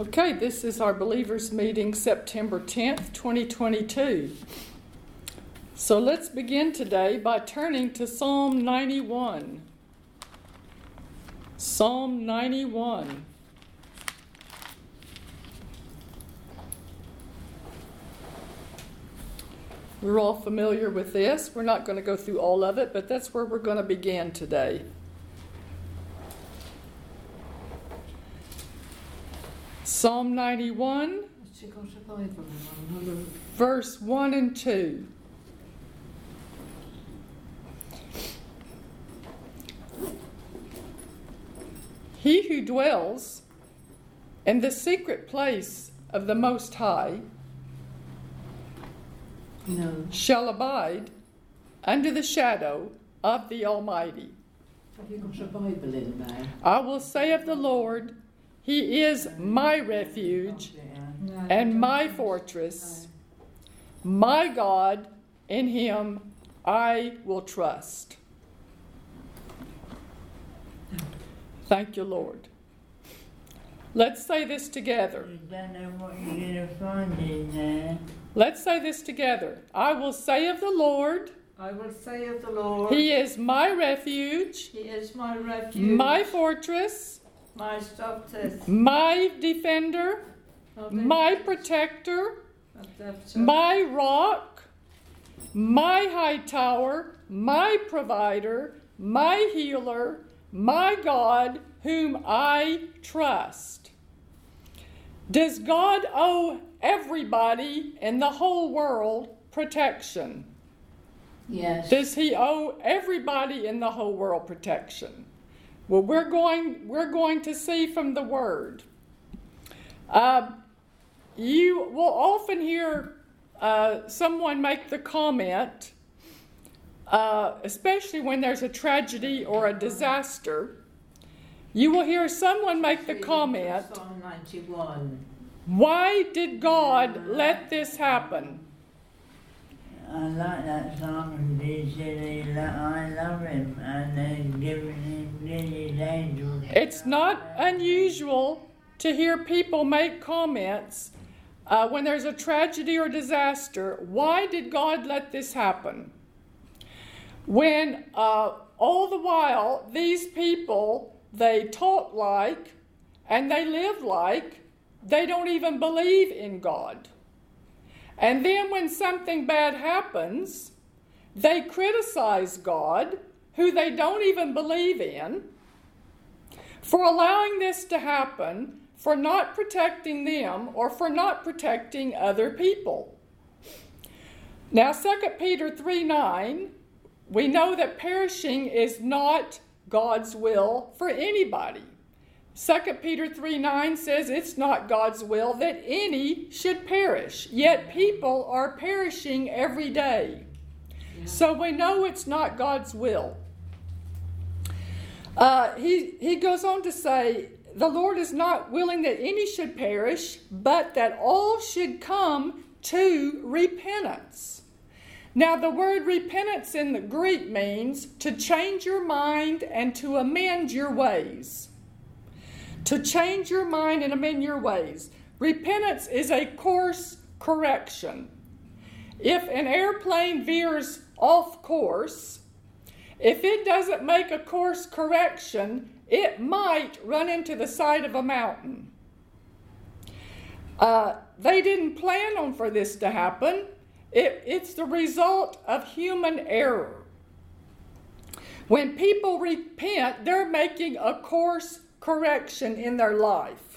Okay, this is our believers meeting September 10th, 2022. So let's begin today by turning to Psalm 91. Psalm 91. We're all familiar with this. We're not going to go through all of it, but that's where we're going to begin today. Psalm 91, verse 1 and 2. He who dwells in the secret place of the Most High No. shall abide under the shadow of the Almighty. Have you got a Bible in there? I will say of the Lord, He is my refuge and my fortress, my God, in Him I will trust. Thank you, Lord. Let's say this together. You don't know what you're going to find in there. Let's say this together. I will say of the Lord, I will say of the Lord, He is my refuge, He is my refuge, my fortress, my fortress, my defender, of the- my protector, my rock, my high tower, my provider, my healer, my God, whom I trust. Does God owe everybody in the whole world protection? Yes. Does he owe everybody in the whole world protection? Well, we're going, we're going to see from the word. Uh, you will often hear uh, someone make the comment, uh, especially when there's a tragedy or a disaster. You will hear someone make the comment, Psalm 91. Why did God let this happen? I like that song. He said I love him and they're giving him. It's not unusual to hear people make comments uh, when there's a tragedy or disaster. Why did God let this happen? When uh, all the while these people they talk like and they live like they don't even believe in God. And then when something bad happens, they criticize God, who they don't even believe in, for allowing this to happen, for not protecting them, or for not protecting other people. Now, 2 Peter 3 9, we know that perishing is not God's will for anybody. 2 Peter 3 9 says it's not God's will that any should perish, yet people are perishing every day. So we know it's not God's will. Uh, he, he goes on to say, The Lord is not willing that any should perish, but that all should come to repentance. Now, the word repentance in the Greek means to change your mind and to amend your ways. To change your mind and amend your ways. Repentance is a course correction. If an airplane veers off course, if it doesn't make a course correction, it might run into the side of a mountain. Uh, they didn't plan on for this to happen. It, it's the result of human error. When people repent, they're making a course correction in their life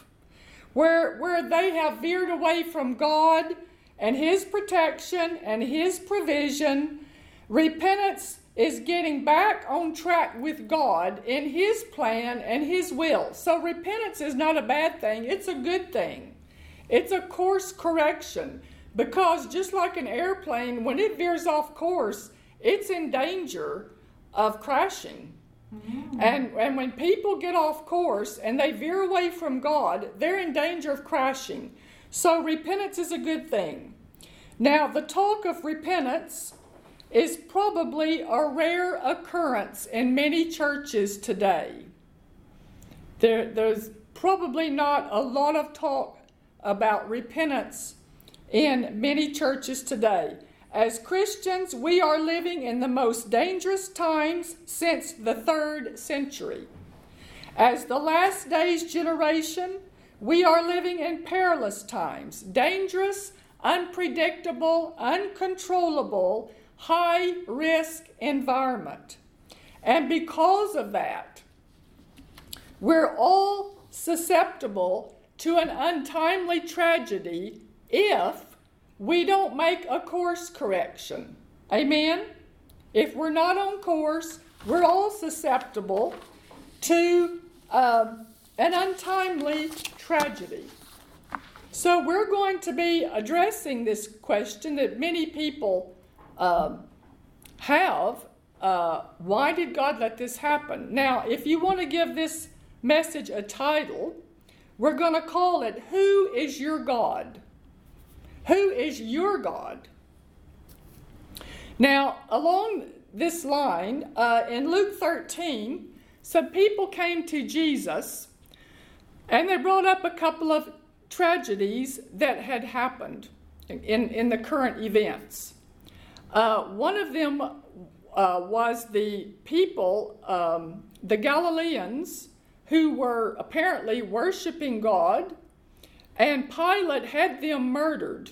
where, where they have veered away from God and His protection and His provision. Repentance is getting back on track with God in His plan and His will. So, repentance is not a bad thing, it's a good thing. It's a course correction because, just like an airplane, when it veers off course, it's in danger of crashing. Mm. And, and when people get off course and they veer away from God, they're in danger of crashing. So repentance is a good thing. Now, the talk of repentance is probably a rare occurrence in many churches today. There, there's probably not a lot of talk about repentance in many churches today. As Christians, we are living in the most dangerous times since the third century. As the last days generation, we are living in perilous times, dangerous, unpredictable, uncontrollable, high risk environment. And because of that, we're all susceptible to an untimely tragedy if we don't make a course correction. Amen? If we're not on course, we're all susceptible to um, an untimely tragedy. So, we're going to be addressing this question that many people um, have. Uh, why did God let this happen? Now, if you want to give this message a title, we're going to call it Who is Your God? Who is your God? Now, along this line, uh, in Luke 13, some people came to Jesus and they brought up a couple of tragedies that had happened in, in the current events. Uh, one of them uh, was the people, um, the Galileans, who were apparently worshiping God and Pilate had them murdered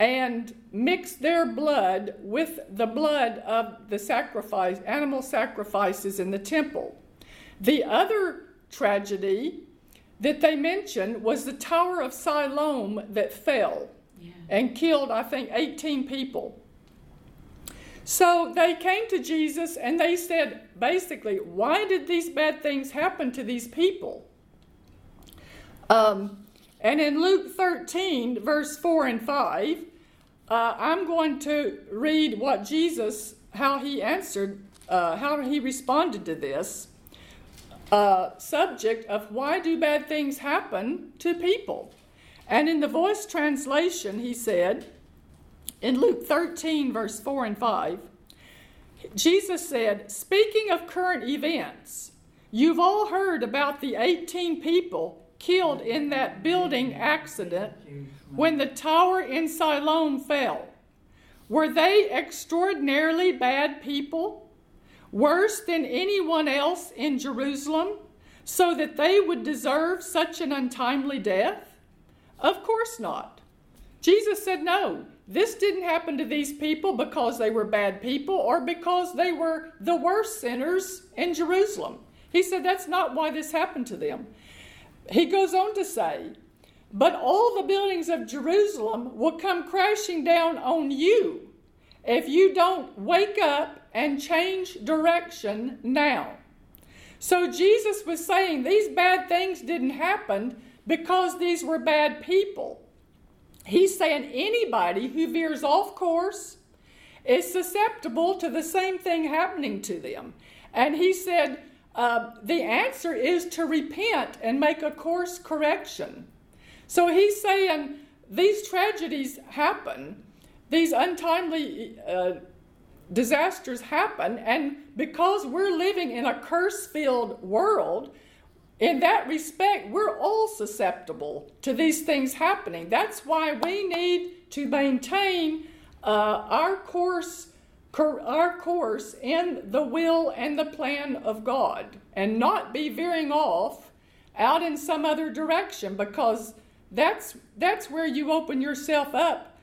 and mixed their blood with the blood of the sacrifice, animal sacrifices in the temple. The other tragedy that they mentioned was the Tower of Siloam that fell yeah. and killed, I think, 18 people. So they came to Jesus and they said, basically, why did these bad things happen to these people? Um, and in Luke 13, verse 4 and 5, uh, I'm going to read what Jesus, how he answered, uh, how he responded to this uh, subject of why do bad things happen to people. And in the voice translation, he said, in Luke 13, verse 4 and 5, Jesus said, Speaking of current events, you've all heard about the 18 people killed in that building accident when the tower in Siloam fell. Were they extraordinarily bad people, worse than anyone else in Jerusalem, so that they would deserve such an untimely death? Of course not. Jesus said, No, this didn't happen to these people because they were bad people or because they were the worst sinners in Jerusalem. He said, That's not why this happened to them. He goes on to say, But all the buildings of Jerusalem will come crashing down on you if you don't wake up and change direction now. So Jesus was saying these bad things didn't happen because these were bad people. He's saying anybody who veers off course is susceptible to the same thing happening to them. And he said, uh, the answer is to repent and make a course correction. So he's saying these tragedies happen, these untimely uh, disasters happen, and because we're living in a curse filled world, in that respect, we're all susceptible to these things happening. That's why we need to maintain uh, our course our course in the will and the plan of God and not be veering off out in some other direction because that's that's where you open yourself up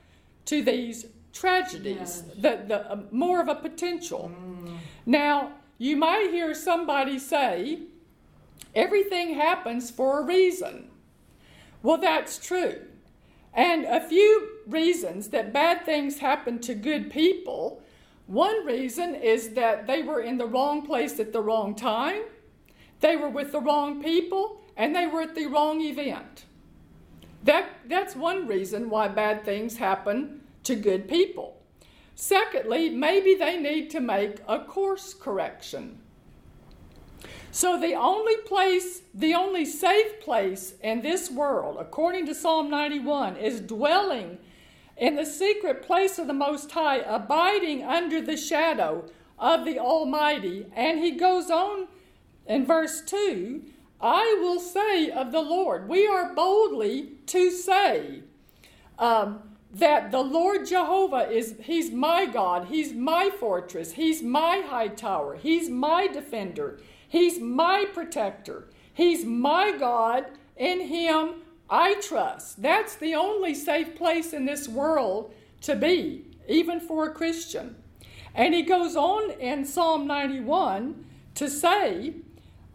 to these tragedies yes. the, the uh, more of a potential mm. now you might hear somebody say everything happens for a reason well that's true and a few reasons that bad things happen to good people one reason is that they were in the wrong place at the wrong time, they were with the wrong people, and they were at the wrong event. That, that's one reason why bad things happen to good people. Secondly, maybe they need to make a course correction. So, the only place, the only safe place in this world, according to Psalm 91, is dwelling in the secret place of the Most High, abiding under the shadow of the Almighty. And he goes on in verse 2 I will say of the Lord. We are boldly to say um, that the Lord Jehovah is, He's my God, He's my fortress, He's my high tower, He's my defender, He's my protector, He's my God, in Him I trust. That's the only safe place in this world to be, even for a Christian. And he goes on in Psalm 91 to say,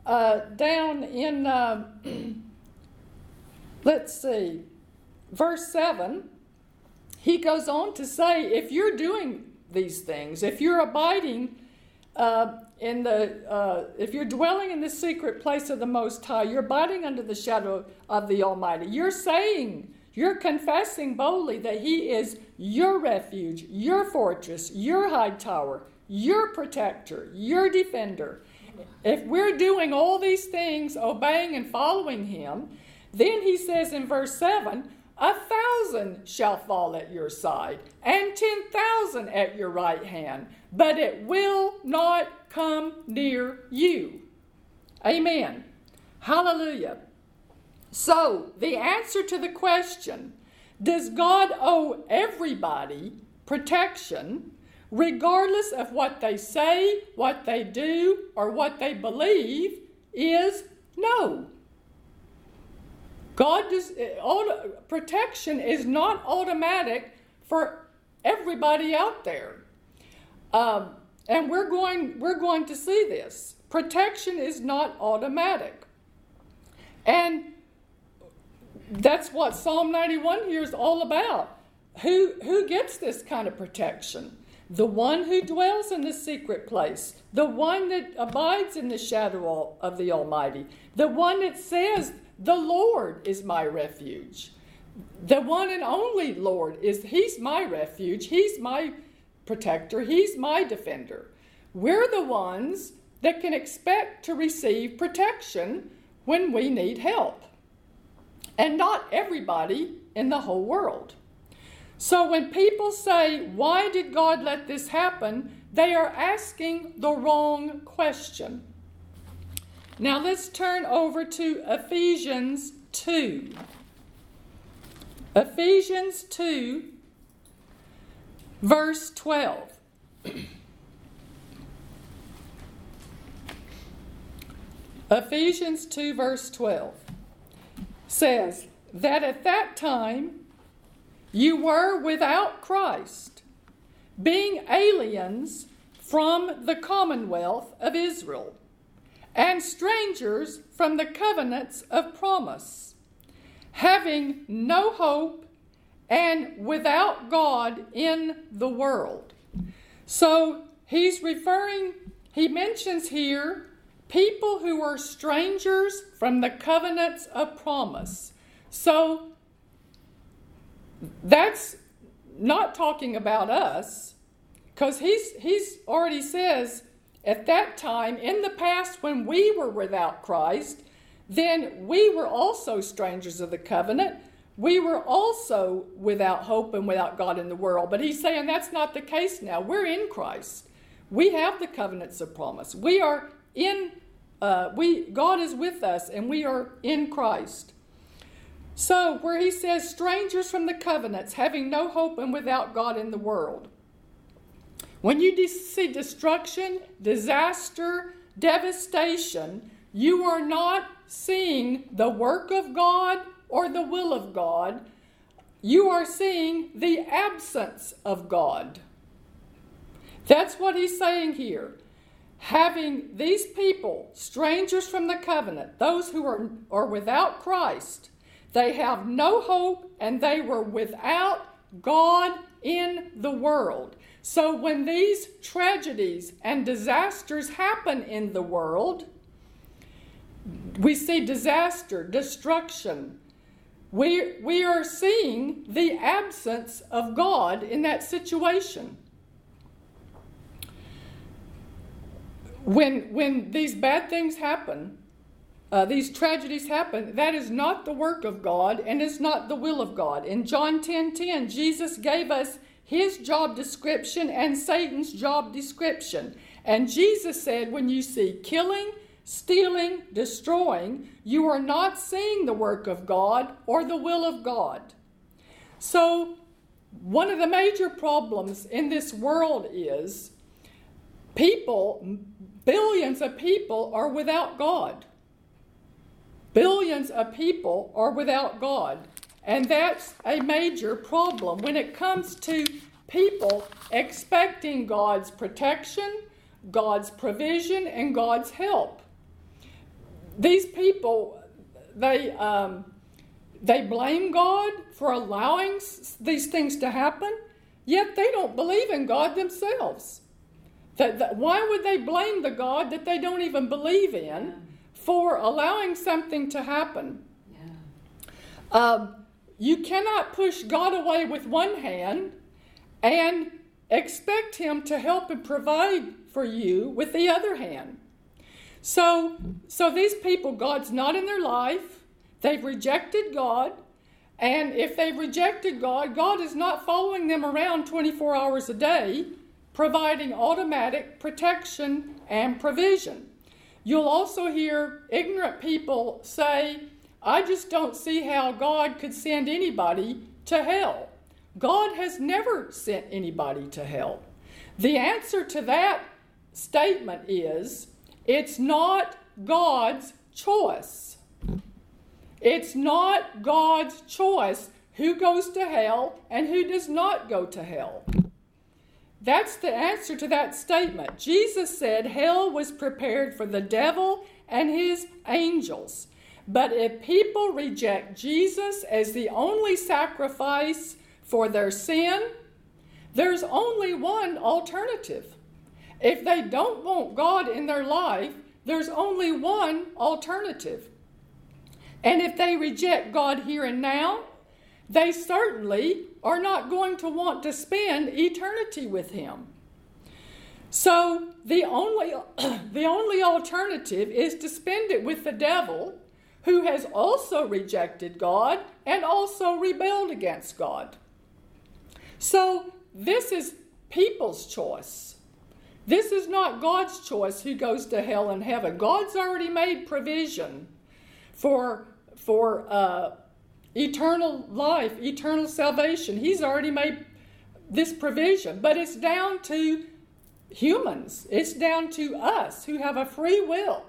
uh, down in, uh, let's see, verse 7, he goes on to say, if you're doing these things, if you're abiding uh, in the, uh, if you're dwelling in the secret place of the Most High, you're abiding under the shadow of the Almighty, you're saying, you're confessing boldly that He is your refuge, your fortress, your high tower, your protector, your defender. If we're doing all these things, obeying and following Him, then He says in verse 7 a thousand shall fall at your side, and ten thousand at your right hand, but it will not come near you. Amen. Hallelujah. So, the answer to the question Does God owe everybody protection, regardless of what they say, what they do, or what they believe? is no. God does protection is not automatic for everybody out there, um, and we're going we're going to see this. Protection is not automatic, and that's what Psalm 91 here is all about. Who who gets this kind of protection? The one who dwells in the secret place, the one that abides in the shadow of the Almighty, the one that says the Lord is my refuge. The one and only Lord is He's my refuge. He's my protector. He's my defender. We're the ones that can expect to receive protection when we need help. And not everybody in the whole world. So when people say, Why did God let this happen? they are asking the wrong question. Now let's turn over to Ephesians 2. Ephesians 2, verse 12. Ephesians 2, verse 12 says that at that time you were without Christ, being aliens from the commonwealth of Israel and strangers from the covenants of promise, having no hope and without God in the world. So he's referring, he mentions here people who are strangers from the covenants of promise. So that's not talking about us because he's, he's already says at that time, in the past, when we were without Christ, then we were also strangers of the covenant. We were also without hope and without God in the world. But he's saying that's not the case now. We're in Christ. We have the covenants of promise. We are in, uh, we, God is with us and we are in Christ. So, where he says, strangers from the covenants, having no hope and without God in the world. When you see destruction, disaster, devastation, you are not seeing the work of God or the will of God. You are seeing the absence of God. That's what he's saying here. Having these people, strangers from the covenant, those who are, are without Christ, they have no hope and they were without God in the world. So when these tragedies and disasters happen in the world, we see disaster, destruction. We, we are seeing the absence of God in that situation. When, when these bad things happen, uh, these tragedies happen, that is not the work of God and it's not the will of God. In John 10 10, Jesus gave us his job description and Satan's job description. And Jesus said, when you see killing, stealing, destroying, you are not seeing the work of God or the will of God. So, one of the major problems in this world is people, billions of people, are without God. Billions of people are without God. And that's a major problem when it comes to people expecting God's protection, God's provision, and God's help. These people, they, um, they blame God for allowing these things to happen, yet they don't believe in God themselves. That, that, why would they blame the God that they don't even believe in for allowing something to happen? Yeah. Um, you cannot push God away with one hand and expect Him to help and provide for you with the other hand. So, so these people, God's not in their life. They've rejected God. And if they've rejected God, God is not following them around 24 hours a day, providing automatic protection and provision. You'll also hear ignorant people say, I just don't see how God could send anybody to hell. God has never sent anybody to hell. The answer to that statement is it's not God's choice. It's not God's choice who goes to hell and who does not go to hell. That's the answer to that statement. Jesus said hell was prepared for the devil and his angels. But if people reject Jesus as the only sacrifice for their sin, there's only one alternative. If they don't want God in their life, there's only one alternative. And if they reject God here and now, they certainly are not going to want to spend eternity with Him. So the only, the only alternative is to spend it with the devil, who has also rejected God and also rebelled against God. So this is people's choice. This is not God's choice who goes to hell and heaven. God's already made provision for, for uh, eternal life, eternal salvation. He's already made this provision. But it's down to humans, it's down to us who have a free will,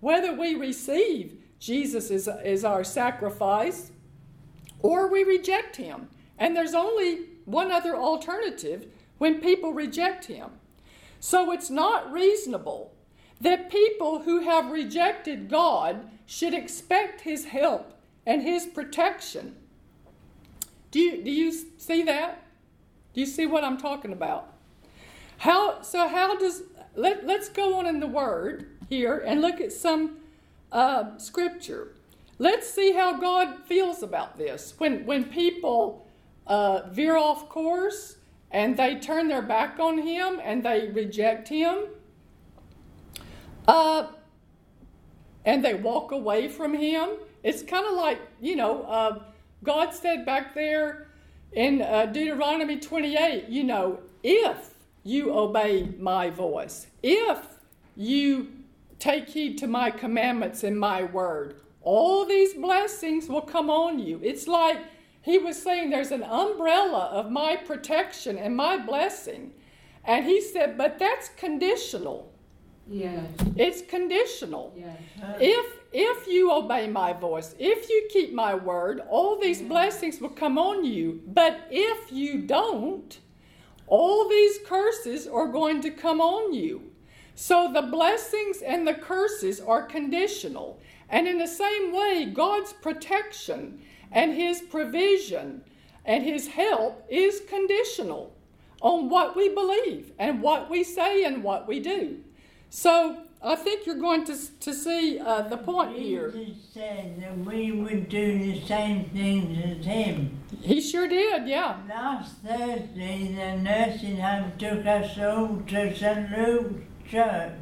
whether we receive Jesus is, as our sacrifice or we reject him. And there's only one other alternative when people reject him. So it's not reasonable that people who have rejected God should expect his help and his protection. Do you, do you see that? Do you see what I'm talking about? How so how does let, let's go on in the word here and look at some uh, scripture. Let's see how God feels about this. When when people uh, veer off course and they turn their back on him and they reject him, uh, and they walk away from him. It's kind of like, you know, uh, God said back there in uh, Deuteronomy 28, you know, if you obey my voice, if you take heed to my commandments and my word, all these blessings will come on you. It's like he was saying there's an umbrella of my protection and my blessing. And he said, but that's conditional. Yes. It's conditional. Yes. If if you obey my voice, if you keep my word, all these blessings will come on you. But if you don't, all these curses are going to come on you. So the blessings and the curses are conditional. And in the same way, God's protection and his provision and his help is conditional on what we believe and what we say and what we do. So I think you're going to, to see uh, the point here. Jesus said that we would do the same things as him. He sure did, yeah. Last Thursday, the nursing home took us all to St. Luke's Church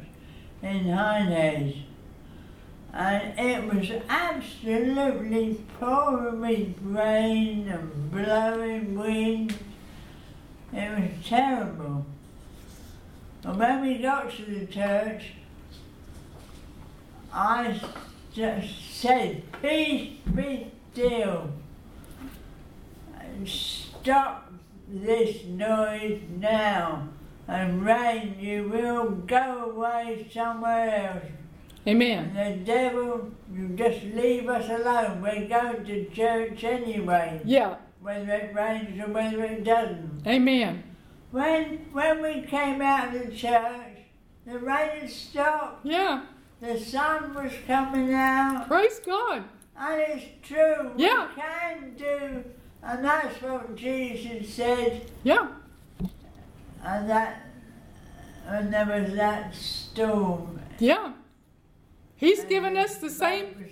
in Hindhead. And it was absolutely pouring with rain and blowing wind. It was terrible. And when we got to the church, I just said, Peace be still. Stop this noise now. And rain, you will go away somewhere else. Amen. And the devil, you just leave us alone. We're going to church anyway, Yeah. whether it rains or whether it doesn't. Amen. When when we came out of the church, the rain had stopped. Yeah. The sun was coming out. Praise God. And it's true. Yeah. We can do. And that's what Jesus said. Yeah. And that, when there was that storm. Yeah. He's given us the same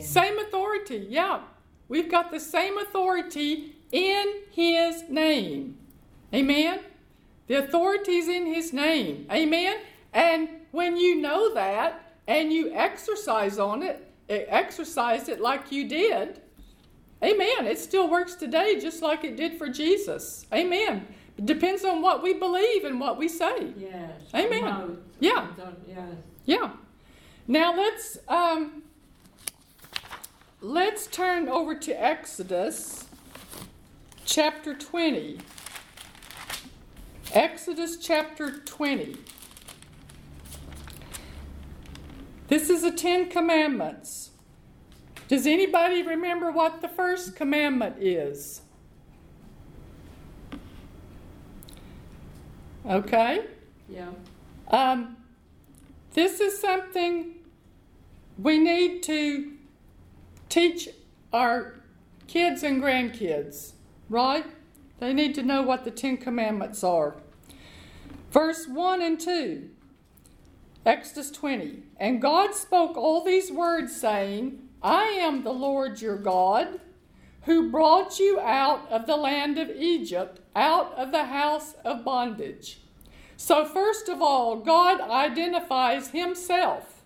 same authority. Yeah. We've got the same authority in his name. Amen. The authority's in his name. Amen. And when you know that and you exercise on it, exercise it like you did, amen. It still works today just like it did for Jesus. Amen. It depends on what we believe and what we say. Yes. Amen. No, Yeah. Yes. Yeah. Now let's um, let's turn over to Exodus chapter 20. Exodus chapter 20. This is the Ten Commandments. Does anybody remember what the first commandment is? Okay. Yeah. Um, this is something we need to teach our kids and grandkids, right? They need to know what the Ten Commandments are. Verse 1 and 2, Exodus 20. And God spoke all these words, saying, I am the Lord your God, who brought you out of the land of Egypt, out of the house of bondage. So, first of all, God identifies himself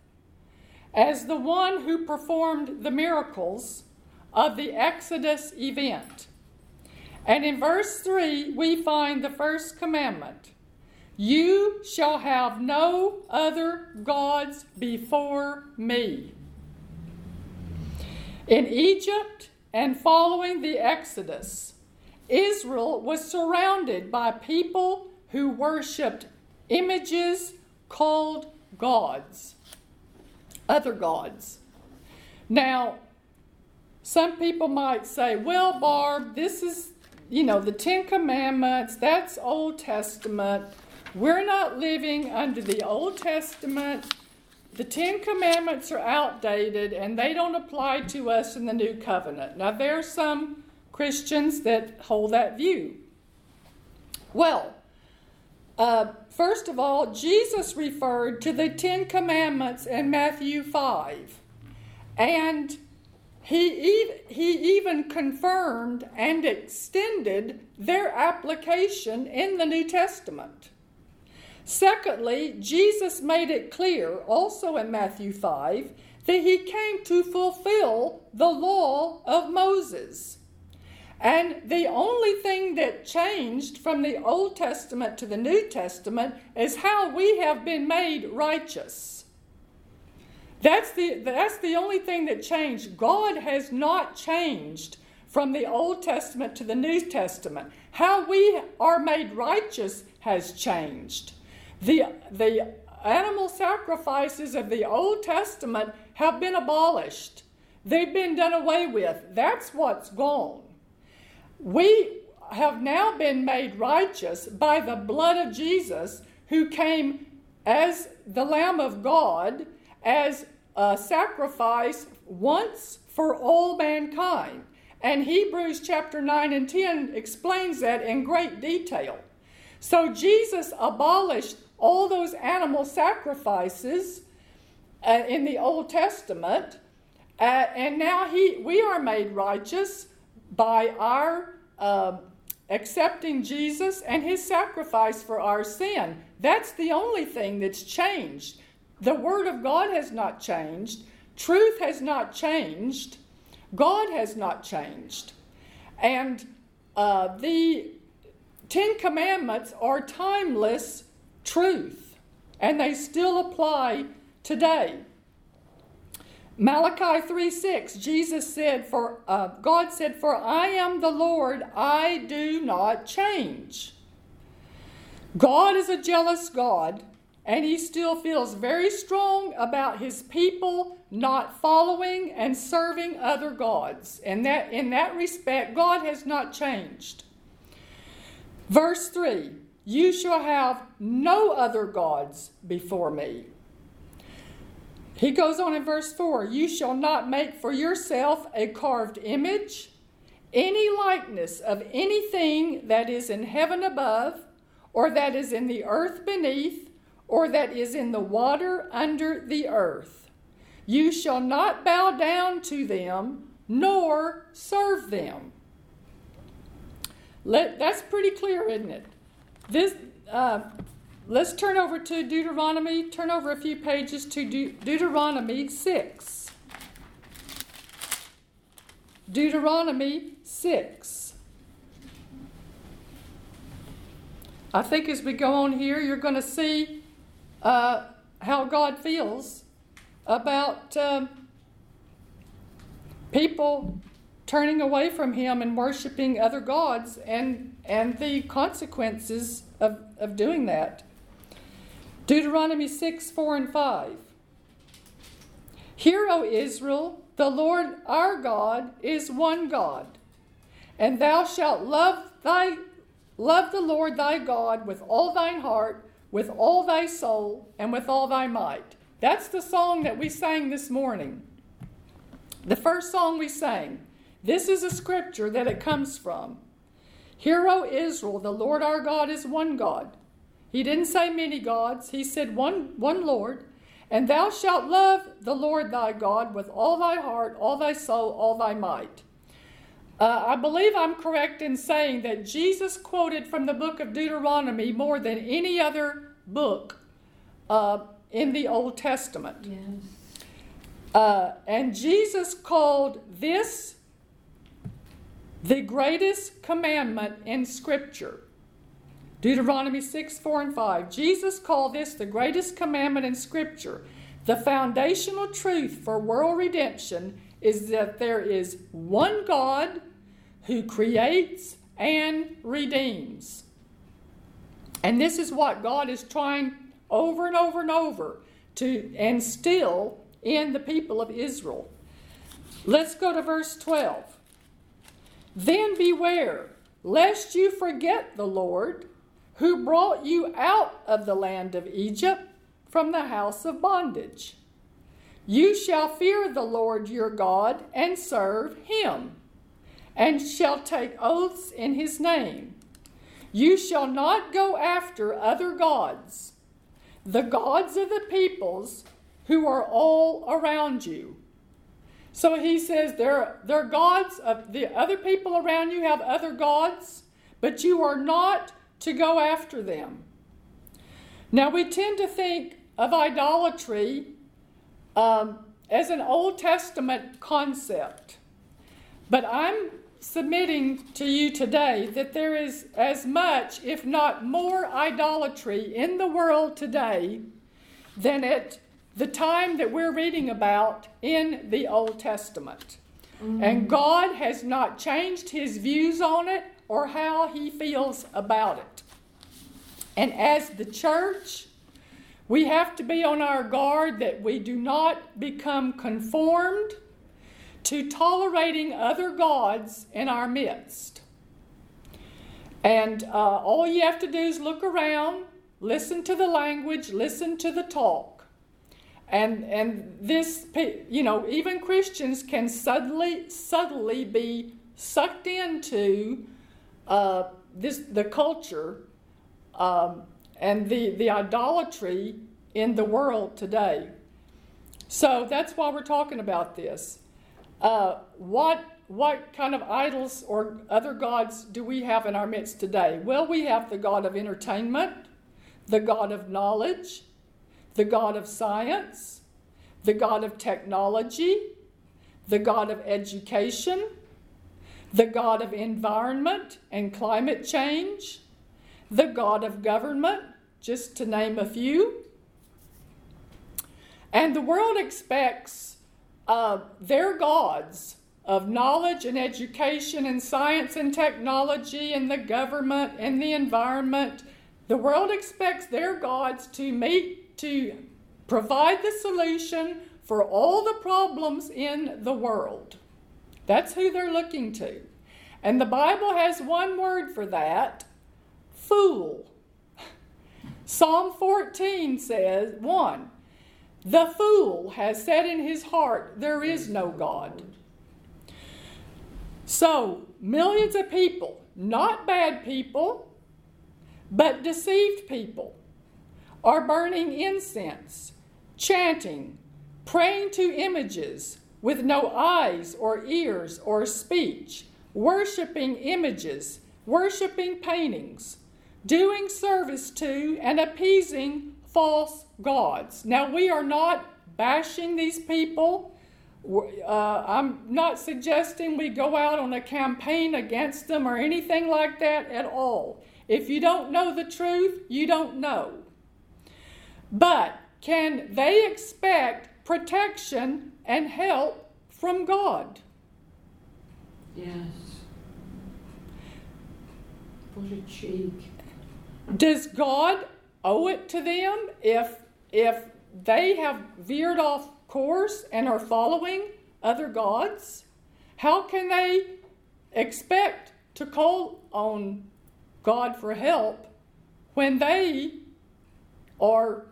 as the one who performed the miracles of the Exodus event. And in verse 3, we find the first commandment You shall have no other gods before me. In Egypt and following the Exodus, Israel was surrounded by people who worshiped images called gods, other gods. Now, some people might say, well, Barb, this is, you know, the Ten Commandments, that's Old Testament. We're not living under the Old Testament. The Ten Commandments are outdated and they don't apply to us in the New Covenant. Now, there are some Christians that hold that view. Well, uh, first of all, Jesus referred to the Ten Commandments in Matthew 5. And he, he even confirmed and extended their application in the New Testament. Secondly, Jesus made it clear, also in Matthew 5, that he came to fulfill the law of Moses. And the only thing that changed from the Old Testament to the New Testament is how we have been made righteous. That's the, that's the only thing that changed. God has not changed from the Old Testament to the New Testament. How we are made righteous has changed. The, the animal sacrifices of the Old Testament have been abolished, they've been done away with. That's what's gone. We have now been made righteous by the blood of Jesus, who came as the Lamb of God, as a sacrifice once for all mankind. And Hebrews chapter 9 and 10 explains that in great detail. So Jesus abolished all those animal sacrifices uh, in the Old Testament, uh, and now he, we are made righteous by our uh, accepting Jesus and his sacrifice for our sin. That's the only thing that's changed. The Word of God has not changed, truth has not changed, God has not changed. And uh, the Ten Commandments are timeless truth, and they still apply today. Malachi 3 6, Jesus said, For uh, God said, For I am the Lord, I do not change. God is a jealous God, and he still feels very strong about his people not following and serving other gods. And that in that respect, God has not changed. Verse 3 You shall have no other gods before me. He goes on in verse 4 You shall not make for yourself a carved image, any likeness of anything that is in heaven above, or that is in the earth beneath, or that is in the water under the earth. You shall not bow down to them, nor serve them. Let, that's pretty clear, isn't it? This, uh, Let's turn over to Deuteronomy. Turn over a few pages to De- Deuteronomy 6. Deuteronomy 6. I think as we go on here, you're going to see uh, how God feels about um, people turning away from Him and worshiping other gods and, and the consequences of, of doing that. Deuteronomy 6 4 and 5. Hear, O Israel, the Lord our God is one God, and thou shalt love thy love the Lord thy God with all thine heart, with all thy soul, and with all thy might. That's the song that we sang this morning. The first song we sang. This is a scripture that it comes from. Hear, O Israel, the Lord our God is one God. He didn't say many gods, he said one, one Lord. And thou shalt love the Lord thy God with all thy heart, all thy soul, all thy might. Uh, I believe I'm correct in saying that Jesus quoted from the book of Deuteronomy more than any other book uh, in the Old Testament. Yes. Uh, and Jesus called this the greatest commandment in Scripture. Deuteronomy 6, 4, and 5. Jesus called this the greatest commandment in Scripture. The foundational truth for world redemption is that there is one God who creates and redeems. And this is what God is trying over and over and over to instill in the people of Israel. Let's go to verse 12. Then beware, lest you forget the Lord who brought you out of the land of Egypt from the house of bondage. You shall fear the Lord your God and serve him, and shall take oaths in his name. You shall not go after other gods, the gods of the peoples who are all around you. So he says there, there are gods of the other people around you have other gods, but you are not to go after them. Now, we tend to think of idolatry um, as an Old Testament concept, but I'm submitting to you today that there is as much, if not more, idolatry in the world today than at the time that we're reading about in the Old Testament. Mm-hmm. And God has not changed his views on it or how he feels about it. And as the church, we have to be on our guard that we do not become conformed to tolerating other gods in our midst. And uh, all you have to do is look around, listen to the language, listen to the talk. And, and this, you know, even Christians can suddenly, subtly be sucked into uh, this, the culture um, and the, the idolatry in the world today. So that's why we're talking about this. Uh, what, what kind of idols or other gods do we have in our midst today? Well, we have the God of entertainment, the God of knowledge, the God of science, the God of technology, the God of education, the God of environment and climate change, the God of government, just to name a few. And the world expects uh, their gods of knowledge and education and science and technology and the government and the environment, the world expects their gods to meet, to provide the solution for all the problems in the world. That's who they're looking to. And the Bible has one word for that fool. Psalm 14 says, 1. The fool has said in his heart, There is no God. So, millions of people, not bad people, but deceived people, are burning incense, chanting, praying to images with no eyes or ears or speech, worshiping images, worshiping paintings, doing service to and appeasing false gods. Now, we are not bashing these people. Uh, I'm not suggesting we go out on a campaign against them or anything like that at all. If you don't know the truth, you don't know. But can they expect protection and help from God? Yes. What a cheek. Does God owe it to them if if they have veered off course and are following other gods? How can they expect to call on God for help when they are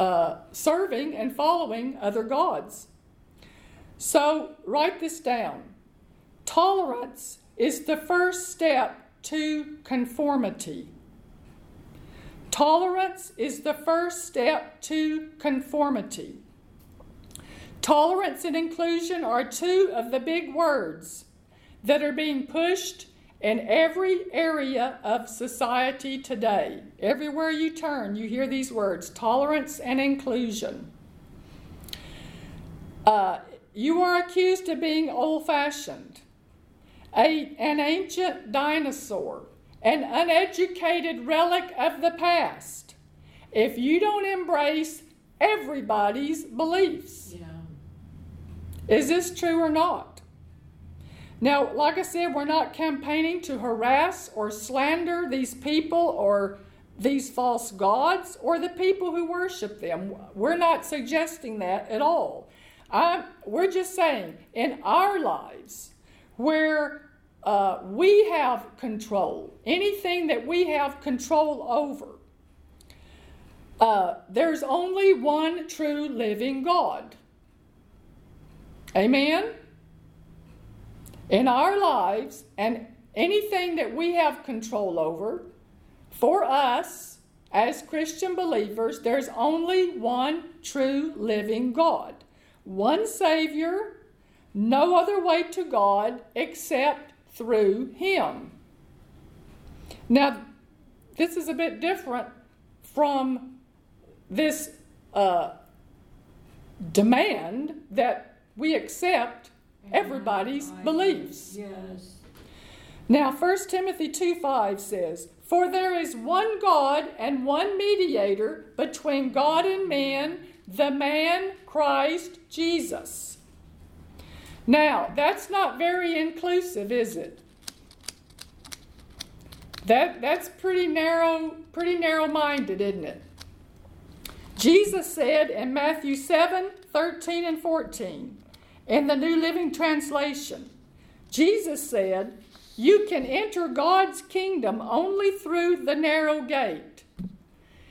uh, serving and following other gods? So, write this down. Tolerance is the first step to conformity. Tolerance is the first step to conformity. Tolerance and inclusion are two of the big words that are being pushed in every area of society today. Everywhere you turn, you hear these words tolerance and inclusion. Uh, you are accused of being old fashioned, an ancient dinosaur, an uneducated relic of the past if you don't embrace everybody's beliefs. Yeah. Is this true or not? Now, like I said, we're not campaigning to harass or slander these people or these false gods or the people who worship them. We're not suggesting that at all. I, we're just saying in our lives where uh, we have control, anything that we have control over, uh, there's only one true living God. Amen? In our lives, and anything that we have control over, for us as Christian believers, there's only one true living God, one Savior, no other way to God except through Him. Now, this is a bit different from this uh, demand that we accept everybody's beliefs. Yes. Now, 1 Timothy 2 5 says, For there is one God and one mediator between God and man, the man Christ Jesus. Now, that's not very inclusive, is it? That, that's pretty narrow, pretty narrow-minded, isn't it? Jesus said in Matthew 7, 13 and 14, in the New Living Translation, Jesus said, You can enter God's kingdom only through the narrow gate.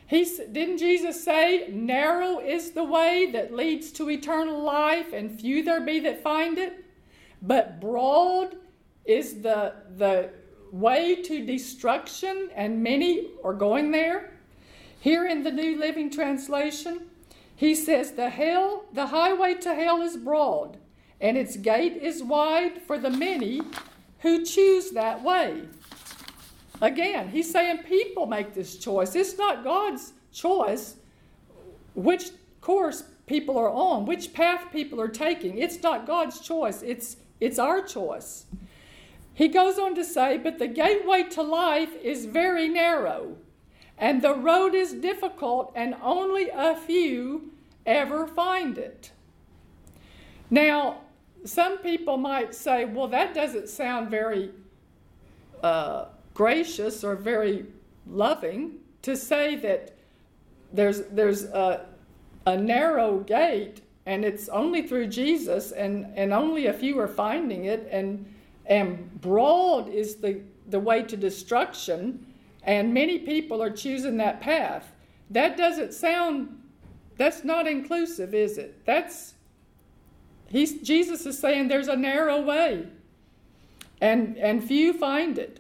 He, didn't Jesus say, Narrow is the way that leads to eternal life, and few there be that find it? But broad is the, the way to destruction, and many are going there. Here in the New Living Translation, he says, The hell, the highway to hell is broad, and its gate is wide for the many who choose that way. Again, he's saying people make this choice. It's not God's choice which course people are on, which path people are taking. It's not God's choice, it's, it's our choice. He goes on to say, But the gateway to life is very narrow, and the road is difficult, and only a few ever find it. Now, some people might say, well, that doesn't sound very uh, gracious or very loving to say that there's, there's a, a narrow gate and it's only through Jesus and, and only a few are finding it and, and broad is the, the way to destruction and many people are choosing that path. That doesn't sound, that's not inclusive, is it? That's He's, Jesus is saying there's a narrow way, and, and few find it.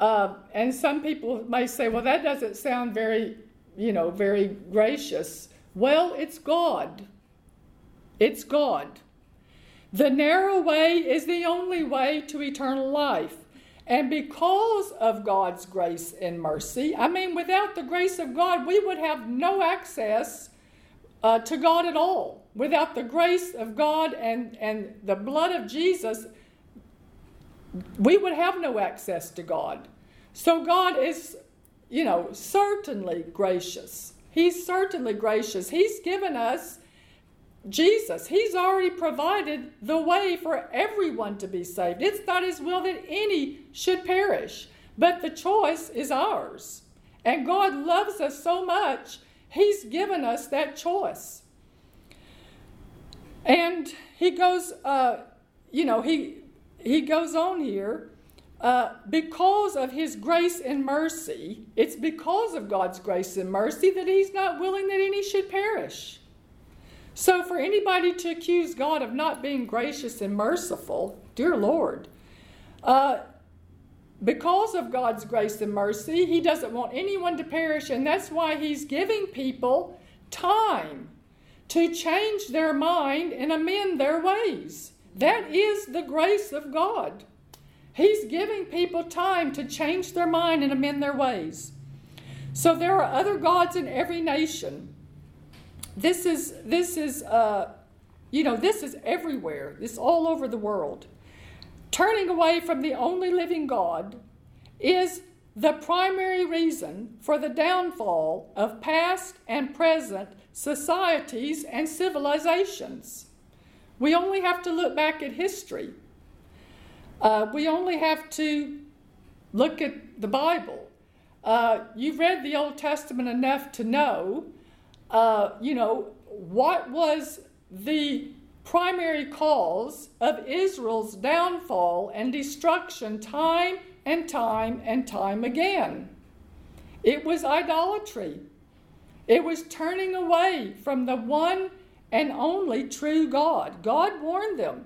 Uh, and some people may say, well, that doesn't sound very, you know, very gracious. Well, it's God. It's God. The narrow way is the only way to eternal life. And because of God's grace and mercy, I mean, without the grace of God, we would have no access uh, to God at all. Without the grace of God and, and the blood of Jesus, we would have no access to God. So God is, you know, certainly gracious. He's certainly gracious. He's given us Jesus. He's already provided the way for everyone to be saved. It's not His will that any should perish, but the choice is ours. And God loves us so much He's given us that choice. And he goes, uh, you know, he, he goes on here. Uh, because of his grace and mercy, it's because of God's grace and mercy that he's not willing that any should perish. So, for anybody to accuse God of not being gracious and merciful, dear Lord, uh, because of God's grace and mercy, He doesn't want anyone to perish, and that's why He's giving people time to change their mind and amend their ways. That is the grace of God. He's giving people time to change their mind and amend their ways. So there are other gods in every nation. This is this is uh, you know this is everywhere. This all over the world. Turning away from the only living God is the primary reason for the downfall of past and present societies and civilizations. We only have to look back at history. Uh, we only have to look at the Bible. Uh, you've read the Old Testament enough to know, uh, you know, what was the primary cause of Israel's downfall and destruction time and time and time again. It was idolatry. It was turning away from the one and only true God. God warned them.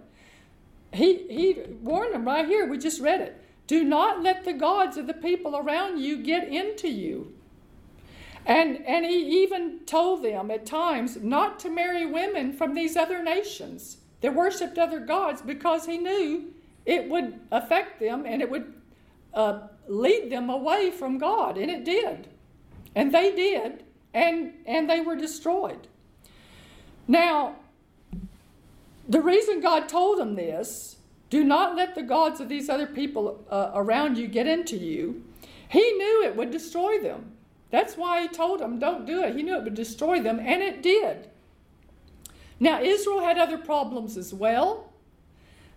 He, he warned them right here. We just read it. Do not let the gods of the people around you get into you. And, and he even told them at times not to marry women from these other nations that worshiped other gods because he knew it would affect them and it would uh, lead them away from God. And it did. And they did. And, and they were destroyed. Now, the reason God told them this do not let the gods of these other people uh, around you get into you. He knew it would destroy them. That's why he told them, don't do it. He knew it would destroy them, and it did. Now, Israel had other problems as well,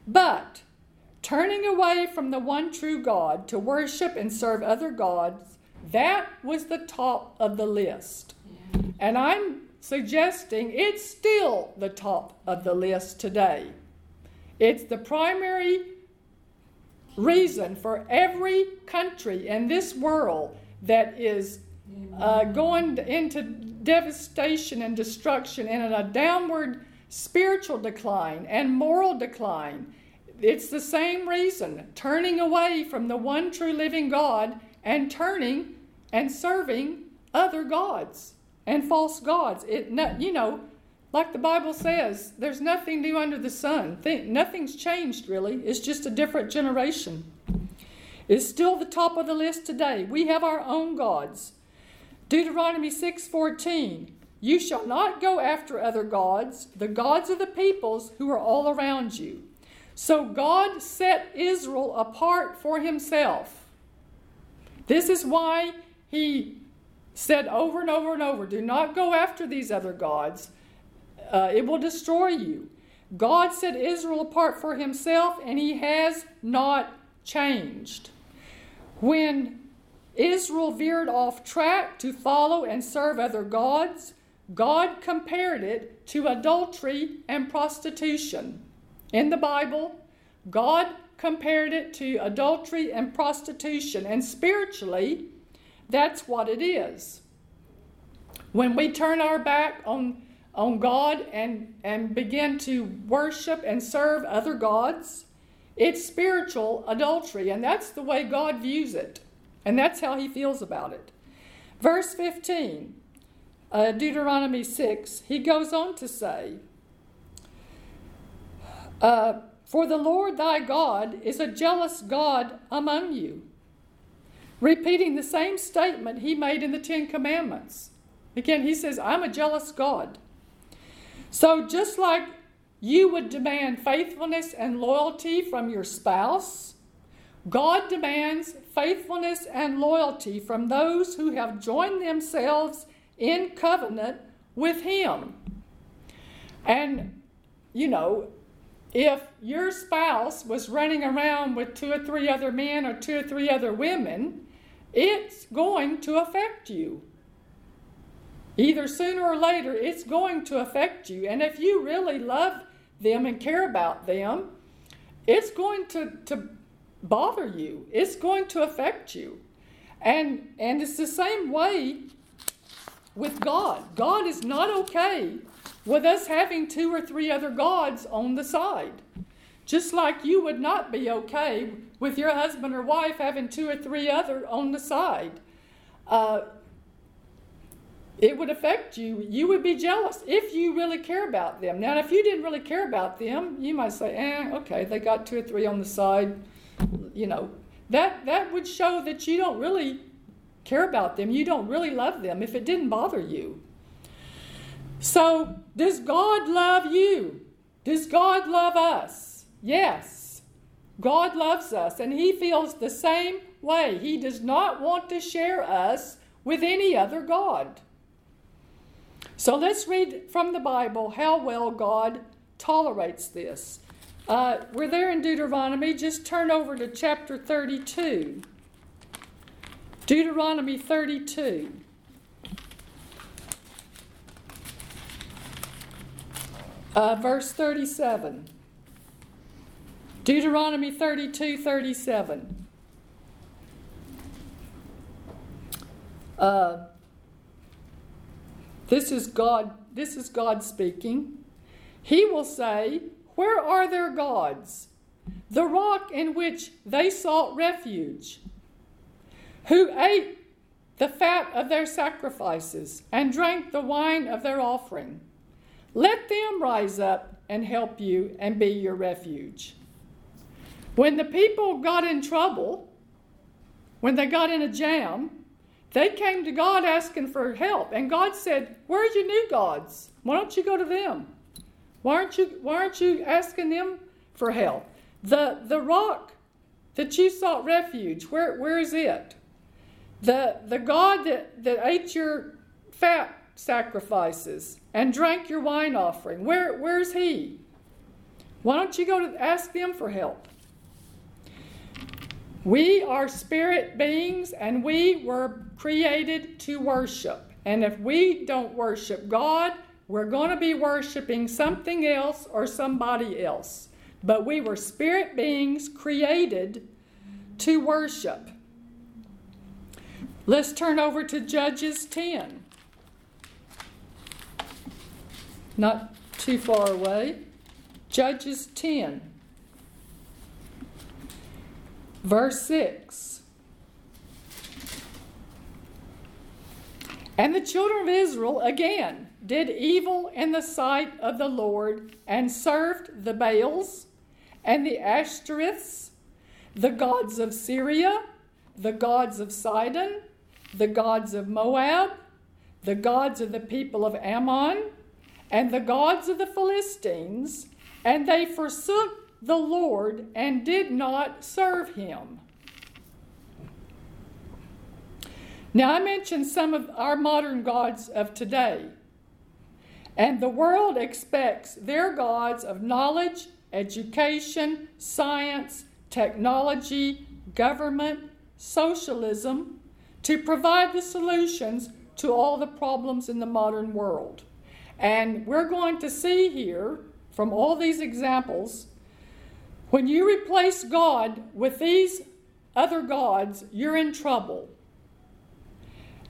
but turning away from the one true God to worship and serve other gods, that was the top of the list. And I'm suggesting it's still the top of the list today. It's the primary reason for every country in this world that is uh, going into devastation and destruction and a downward spiritual decline and moral decline. It's the same reason turning away from the one true living God and turning and serving other gods and false gods. It, you know, like the Bible says, there's nothing new under the sun. nothing's changed really. It's just a different generation. It's still the top of the list today. We have our own gods. Deuteronomy 6:14 You shall not go after other gods, the gods of the peoples who are all around you. So God set Israel apart for himself. This is why he said over and over and over do not go after these other gods, uh, it will destroy you. God set Israel apart for himself, and he has not changed. When Israel veered off track to follow and serve other gods, God compared it to adultery and prostitution. In the Bible, God compared it to adultery and prostitution, and spiritually, that's what it is. When we turn our back on, on God and, and begin to worship and serve other gods, it's spiritual adultery, and that's the way God views it, and that's how He feels about it. Verse 15 uh, Deuteronomy 6, he goes on to say, uh, For the Lord thy God is a jealous God among you. Repeating the same statement he made in the Ten Commandments. Again, he says, I'm a jealous God. So just like you would demand faithfulness and loyalty from your spouse, God demands faithfulness and loyalty from those who have joined themselves in covenant with Him. And, you know, if your spouse was running around with two or three other men or two or three other women, it's going to affect you. Either sooner or later, it's going to affect you. And if you really love them and care about them, it's going to, to bother you. It's going to affect you. And, and it's the same way with God. God is not okay with us having two or three other gods on the side. Just like you would not be okay with your husband or wife having two or three other on the side. Uh, it would affect you. You would be jealous if you really care about them. Now, if you didn't really care about them, you might say, eh, okay, they got two or three on the side. You know, that, that would show that you don't really care about them, you don't really love them if it didn't bother you. So, does God love you? Does God love us? Yes. God loves us, and He feels the same way. He does not want to share us with any other God. So let's read from the Bible how well God tolerates this. Uh, we're there in Deuteronomy. Just turn over to chapter 32. Deuteronomy 32. Uh, verse 37. Deuteronomy 32 37. Uh, this is God this is God speaking. He will say, Where are their gods? The rock in which they sought refuge who ate the fat of their sacrifices and drank the wine of their offering. Let them rise up and help you and be your refuge. When the people got in trouble, when they got in a jam, they came to God asking for help. And God said, Where's your new gods? Why don't you go to them? Why aren't you, why aren't you asking them for help? The, the rock that you sought refuge, where, where is it? The, the God that, that ate your fat sacrifices and drank your wine offering, where, where's he? Why don't you go to ask them for help? We are spirit beings and we were created to worship. And if we don't worship God, we're going to be worshiping something else or somebody else. But we were spirit beings created to worship. Let's turn over to Judges 10. Not too far away. Judges 10, verse 6. And the children of Israel again did evil in the sight of the Lord and served the Baals and the Ashtoreths, the gods of Syria, the gods of Sidon, the gods of Moab, the gods of the people of Ammon, and the gods of the Philistines, and they forsook the Lord and did not serve him. Now, I mentioned some of our modern gods of today. And the world expects their gods of knowledge, education, science, technology, government, socialism to provide the solutions to all the problems in the modern world. And we're going to see here from all these examples when you replace God with these other gods, you're in trouble.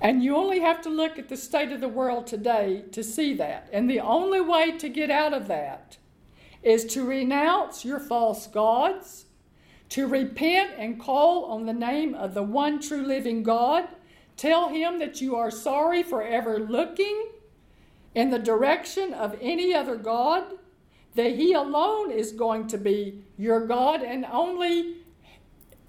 And you only have to look at the state of the world today to see that. And the only way to get out of that is to renounce your false gods, to repent and call on the name of the one true living God. Tell him that you are sorry for ever looking in the direction of any other God, that he alone is going to be your God, and only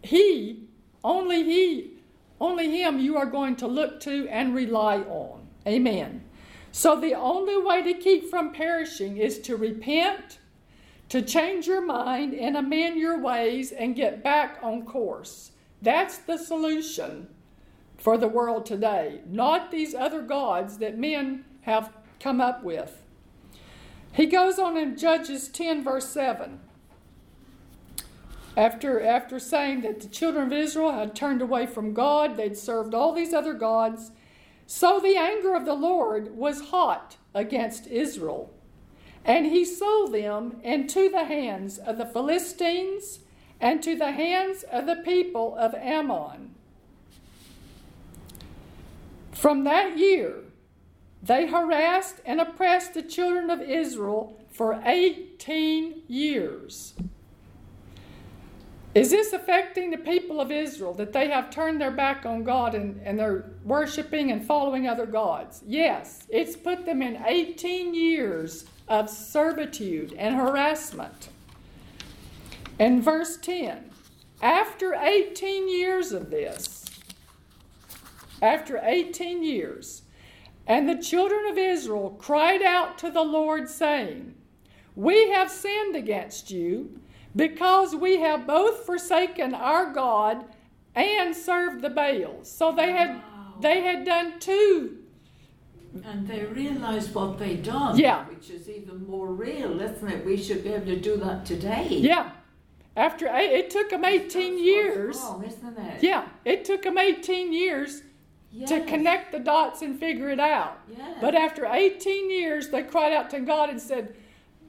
he, only he only Him you are going to look to and rely on. Amen. So the only way to keep from perishing is to repent, to change your mind and amend your ways and get back on course. That's the solution for the world today, not these other gods that men have come up with. He goes on in Judges 10, verse 7. After, after saying that the children of Israel had turned away from God, they'd served all these other gods. So the anger of the Lord was hot against Israel, and he sold them into the hands of the Philistines and to the hands of the people of Ammon. From that year, they harassed and oppressed the children of Israel for 18 years. Is this affecting the people of Israel that they have turned their back on God and, and they're worshiping and following other gods? Yes, it's put them in 18 years of servitude and harassment. In verse 10, after 18 years of this, after 18 years, and the children of Israel cried out to the Lord, saying, We have sinned against you because we have both forsaken our God and served the Baals. So they had Wow. they had done two. And they realised what they'd done. Yeah. Which is even more real, isn't it? We should be able to do that today. Yeah. After it took them 18 That's what's years. Wrong, isn't it? Yeah, it took them 18 years Yes. to connect the dots and figure it out. Yes. But after 18 years, they cried out to God and said,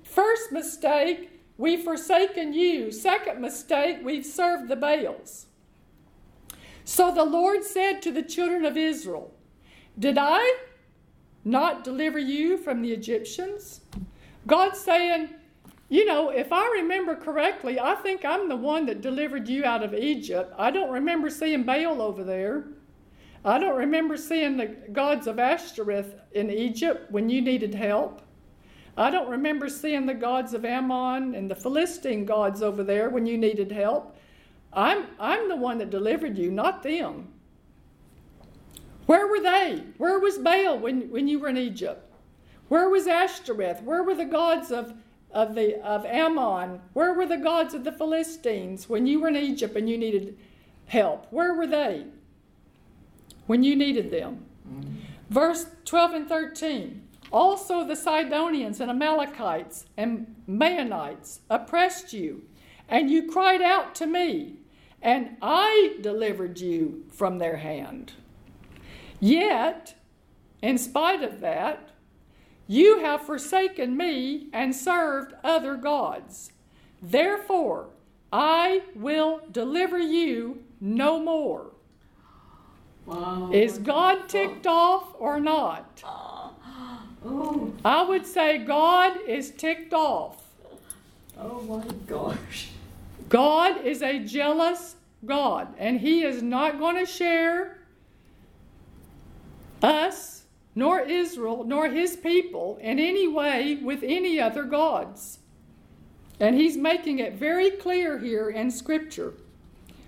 First mistake, we've forsaken you. Second mistake, we've served the Baals. So the Lord said to the children of Israel, Did I not deliver you from the Egyptians? God's saying, You know, if I remember correctly, I think I'm the one that delivered you out of Egypt. I don't remember seeing Baal over there. I don't remember seeing the gods of Ashtoreth in Egypt when you needed help. I don't remember seeing the gods of Ammon and the Philistine gods over there when you needed help. I'm, I'm the one that delivered you, not them. Where were they? Where was Baal when, when you were in Egypt? Where was Ashtoreth? Where were the gods of, of, the, of Ammon? Where were the gods of the Philistines when you were in Egypt and you needed help? Where were they when you needed them? Mm-hmm. Verse 12 and 13. Also the Sidonians and Amalekites and Maonites oppressed you, and you cried out to me, and I delivered you from their hand. Yet, in spite of that, you have forsaken me and served other gods. Therefore, I will deliver you no more. Wow. Is God ticked off or not? Oh. Oh, I would say God is ticked off. oh my gosh. God is a jealous God, and He is not going to share us, nor Israel, nor His people in any way with any other gods. And He's making it very clear here in Scripture.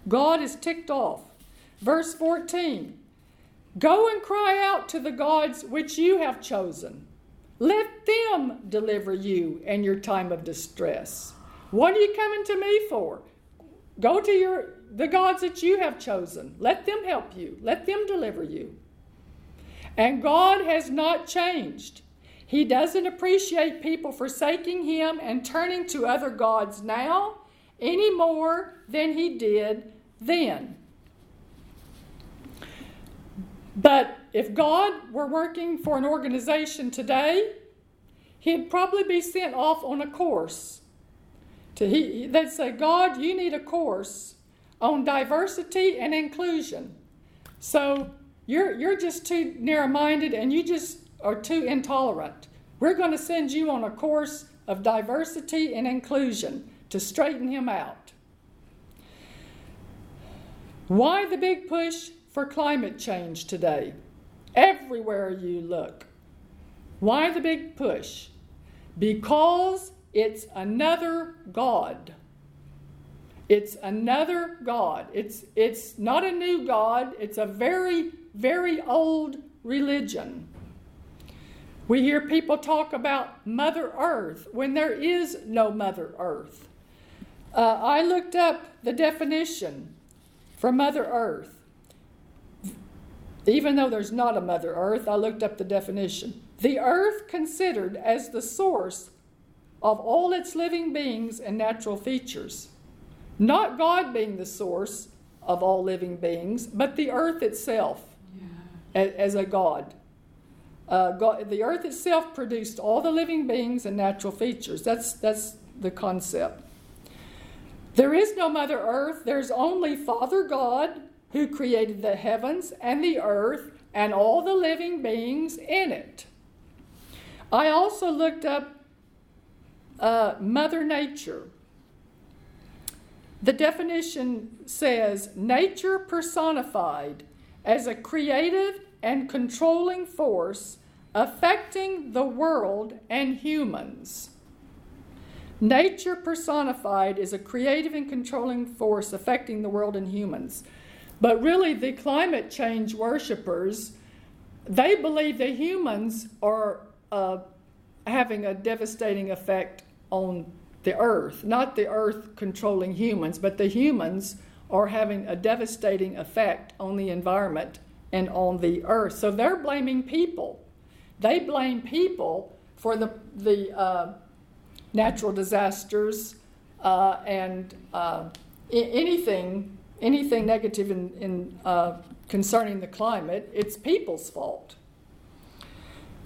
God is ticked off. Verse 14 Go and cry out to the gods which you have chosen. Let them deliver you in your time of distress. What are you coming to me for? Go to your the gods that you have chosen. Let them help you. Let them deliver you. And God has not changed. He doesn't appreciate people forsaking him and turning to other gods now any more than he did then. But if God were working for an organization today, he'd probably be sent off on a course. To he, they'd say, God, you need a course on diversity and inclusion. So you're, you're just too narrow minded and you just are too intolerant. We're going to send you on a course of diversity and inclusion to straighten him out. Why the big push for climate change today? Everywhere you look. Why the big push? Because it's another God. It's another God. It's, it's not a new God, it's a very, very old religion. We hear people talk about Mother Earth when there is no Mother Earth. Uh, I looked up the definition for Mother Earth. Even though there's not a Mother Earth, I looked up the definition. The earth considered as the source of all its living beings and natural features. Not God being the source of all living beings, but the earth itself yeah. as a God. Uh, God, the earth itself produced all the living beings and natural features. That's, that's the concept. There is no Mother Earth, there's only Father God who created the heavens and the earth and all the living beings in it. I also looked up uh, Mother Nature. The definition says nature personified as a creative and controlling force affecting the world and humans. Nature personified is a creative and controlling force affecting the world and humans. But really, the climate change worshippers, they believe the humans are uh, having a devastating effect on the earth. Not the earth controlling humans, but the humans are having a devastating effect on the environment and on the earth. So they're blaming people. They blame people for the, the uh, natural disasters uh, and uh, anything, anything negative in, in uh, concerning the climate. It's people's fault.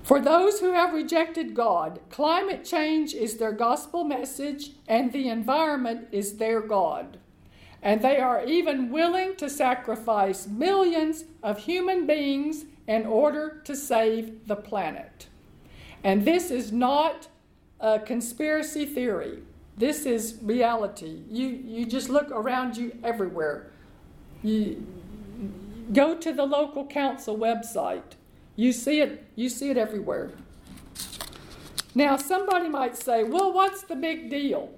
For those who have rejected God, climate change is their gospel message and the environment is their God and they are even willing to sacrifice millions of human beings in order to save the planet. And this is not a conspiracy theory. This is reality. You, you just look around you everywhere. You go to the local council website. You see it, you see it everywhere. Now somebody might say, "Well, what's the big deal?"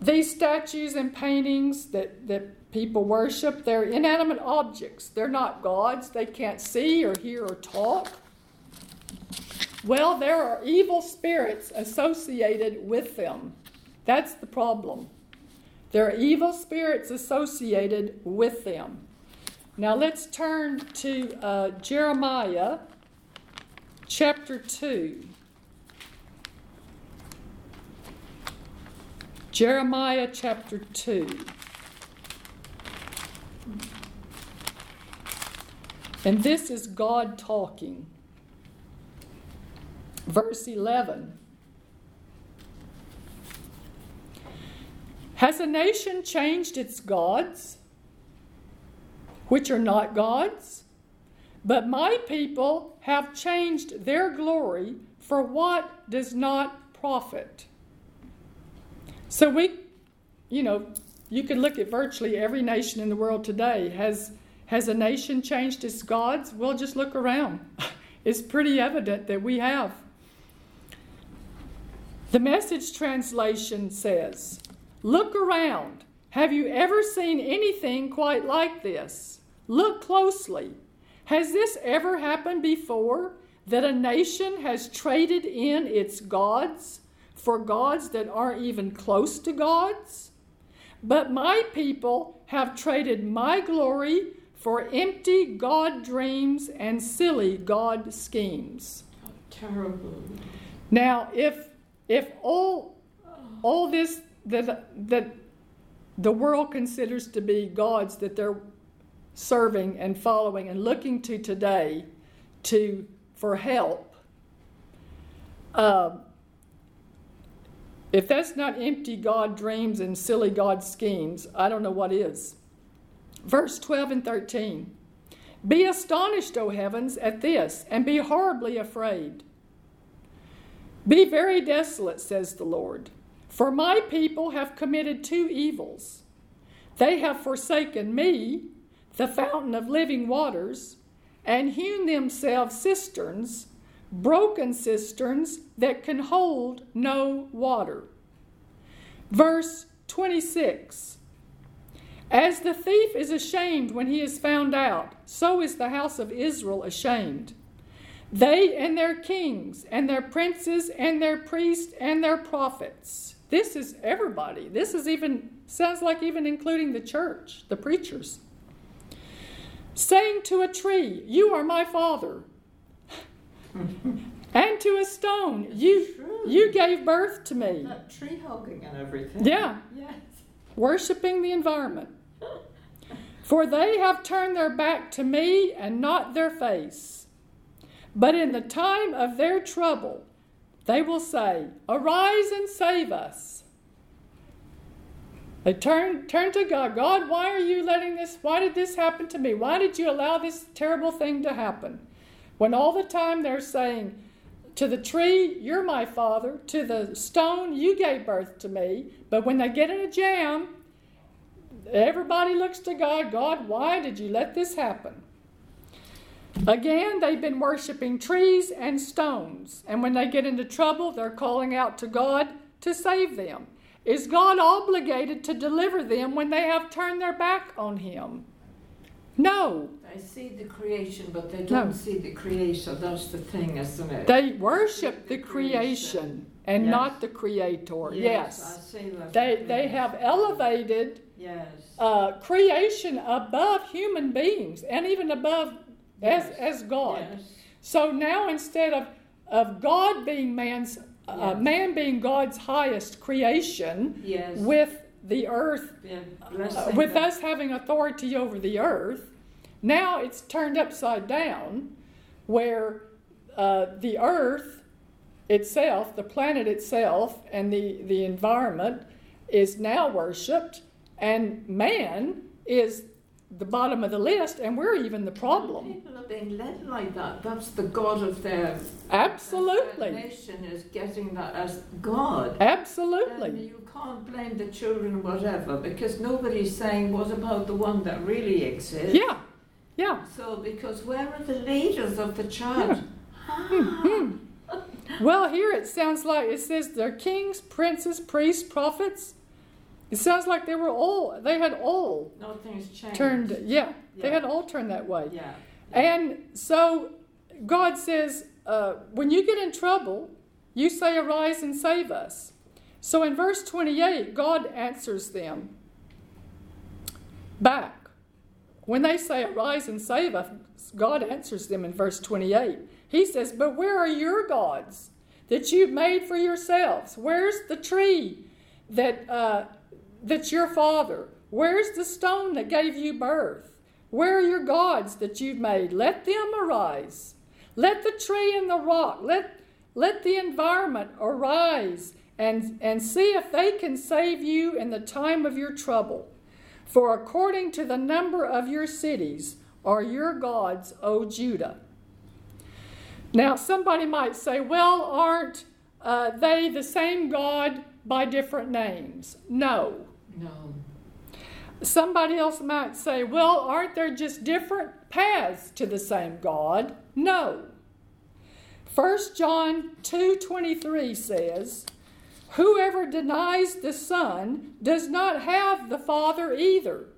These statues and paintings that, that people worship, they're inanimate objects. They're not gods. They can't see or hear or talk. Well, there are evil spirits associated with them. That's the problem. There are evil spirits associated with them. Now let's turn to uh, Jeremiah chapter 2. Jeremiah chapter 2. And this is God talking. Verse 11. Has a nation changed its gods, which are not gods? But my people have changed their glory for what does not profit. So we, you know, you can look at virtually every nation in the world today. Has has a nation changed its gods? Well, just look around. It's pretty evident that we have. The message translation says, Look around. Have you ever seen anything quite like this? Look closely. Has this ever happened before that a nation has traded in its gods for gods that aren't even close to gods. But my people have traded my glory for empty God dreams and silly God schemes. Terrible. Now, if if all all this that that the world considers to be gods that they're serving and following and looking to today to for help, uh, if that's not empty God dreams and silly God schemes, I don't know what is. Verse 12 and 13. Be astonished, O heavens, at this, and be horribly afraid. Be very desolate, says the Lord, for my people have committed two evils. They have forsaken me, the fountain of living waters, and hewn themselves cisterns, broken cisterns that can hold no water. Verse 26 As the thief is ashamed when he is found out, so is the house of Israel ashamed. They and their kings, and their princes, and their priests, and their prophets. This is everybody. This is even, sounds like even including the church, the preachers. Saying to a tree, You are my father. and to a stone, You, True. you gave birth to me. That tree hugging and everything. Yeah, Yes. worshiping the environment. For they have turned their back to me and not their face. But in the time of their trouble, they will say, Arise and save us. They turn, turn to God. God, why are you letting this? Why did this happen to me? Why did you allow this terrible thing to happen? When all the time they're saying, To the tree, you're my father. To the stone, you gave birth to me. But when they get in a jam, everybody looks to God. God, why did you let this happen? Again, they've been worshiping trees and stones. And when they get into trouble, they're calling out to God to save them. Is God obligated to deliver them when they have turned their back on Him? No. They see the creation, but they don't see the creator. That's the thing, isn't it? They worship the creation and Yes. not the Creator. I Yes. see that. They, they have elevated Yes. uh, creation above human beings and even above as, Yes. as God. Yes. So now instead of, of God being man's, uh, man being God's highest creation with the earth, uh, with them. us having authority over the earth, now it's turned upside down where uh, the earth itself, the planet itself, and the, the environment is now worshiped, and man is the bottom of the list, and we're even the problem. People are being led like that. That's the God of their Absolutely. nation is getting that as God. And Absolutely. you can't blame the children, whatever, because nobody's saying what about the one that really exists. Yeah. Yeah. So, because where are the leaders of the church? Ah. Hmm, hmm. Well, here it sounds like it says they're kings, princes, priests, prophets. It sounds like they were all, they had all changed. turned, yeah, they had all turned that way. Yeah. And so God says, uh, when you get in trouble, you say, Arise and save us. So in verse 28, God answers them back. When they say, Arise and save us, God answers them in verse 28. He says, But where are your gods that you've made for yourselves? Where's the tree that, uh, that's your father? Where's the stone that gave you birth? Where are your gods that you've made? Let them arise. Let the tree and the rock, let, let the environment arise and, and see if they can save you in the time of your trouble. For according to the number of your cities are your gods, O Judah. Now, somebody might say, well, aren't uh, they the same God by different names? No. No. Somebody else might say, well, aren't there just different paths to the same God? No. 1 John 2:23 says, Whoever denies the Son does not have the Father either.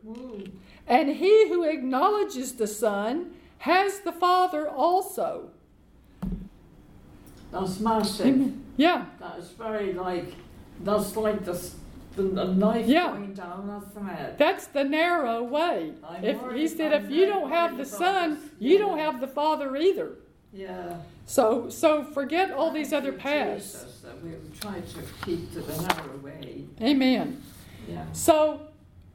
And he who acknowledges the Son has the Father also. That's massive. Yeah, That is very like, that's like the, the, knife Yeah. going down, that's the narrow way. I'm If he said I'm if you don't have the Son, you don't have the Father either. Yeah. So, so forget all these other paths. Jesus, That we try to keep to the narrow way. Amen. Yeah. So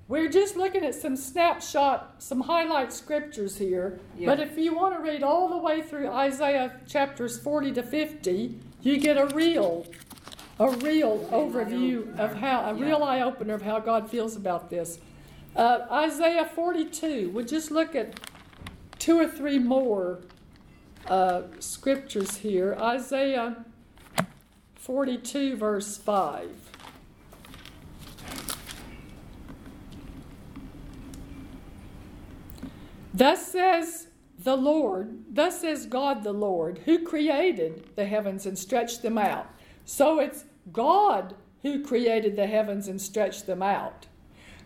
we're just looking at some snapshot, some highlight scriptures here. Yeah. But if you want to read all the way through Isaiah chapters 40 to 50, you get a real, a real overview of how, a real eye opener of how God feels about this. Uh, Isaiah 42, we'll just look at two or three more uh, scriptures here. Isaiah 42, verse 5. Thus says the Lord, thus says God the Lord, who created the heavens and stretched them out. So it's God who created the heavens and stretched them out,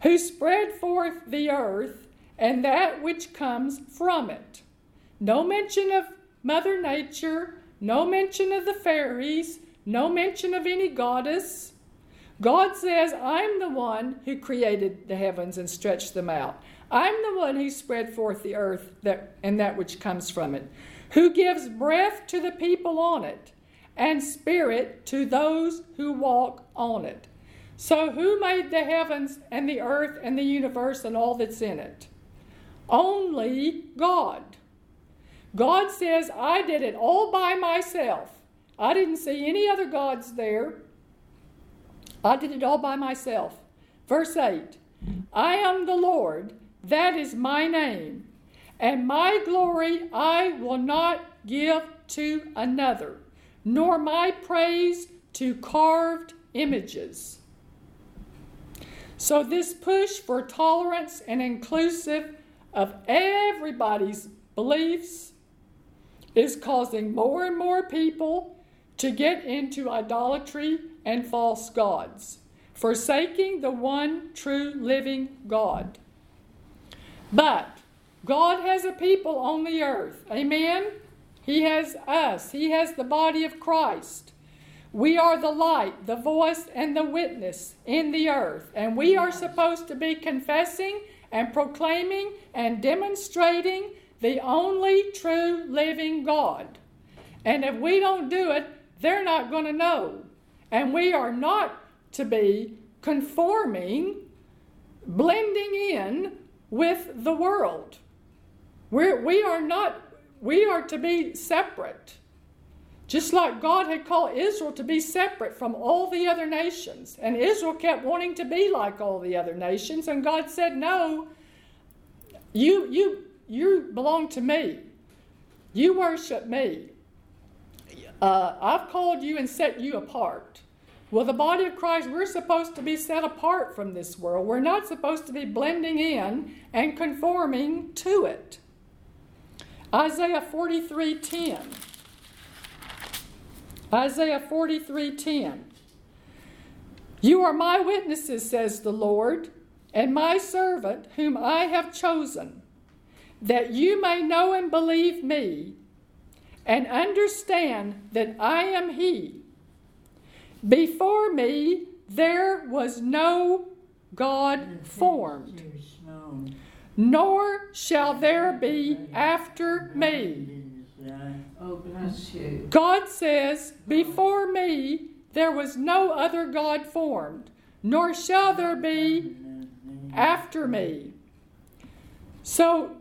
who spread forth the earth and that which comes from it. No mention of Mother Nature, no mention of the fairies, no mention of any goddess. God says, I'm the one who created the heavens and stretched them out. I'm the one who spread forth the earth that, and that which comes from it, who gives breath to the people on it, and spirit to those who walk on it. So, who made the heavens and the earth and the universe and all that's in it? Only God. God says, I did it all by myself. I didn't see any other gods there. I did it all by myself. Verse 8 I am the Lord, that is my name, and my glory I will not give to another, nor my praise to carved images. So, this push for tolerance and inclusive of everybody's beliefs is causing more and more people to get into idolatry and false gods, forsaking the one true living God. But God has a people on the earth. Amen? He has us, He has the body of Christ. We are the light, the voice, and the witness in the earth. And we are supposed to be confessing and proclaiming and demonstrating the only true living God. And if we don't do it, they're not going to know. And we are not to be conforming, blending in with the world. We're, we are not, we are to be separate. Just like God had called Israel to be separate from all the other nations. And Israel kept wanting to be like all the other nations. And God said, No, you, you, you belong to me. You worship me. Uh, I've called you and set you apart. Well, the body of Christ, we're supposed to be set apart from this world. We're not supposed to be blending in and conforming to it. Isaiah 43:10. Isaiah 43:10. You are my witnesses, says the Lord, and my servant whom I have chosen, that you may know and believe me, and understand that I am he. Before me there was no God formed, nor shall there be after me. Oh, bless you. God says, Before me there was no other God formed, nor shall there be after me. So,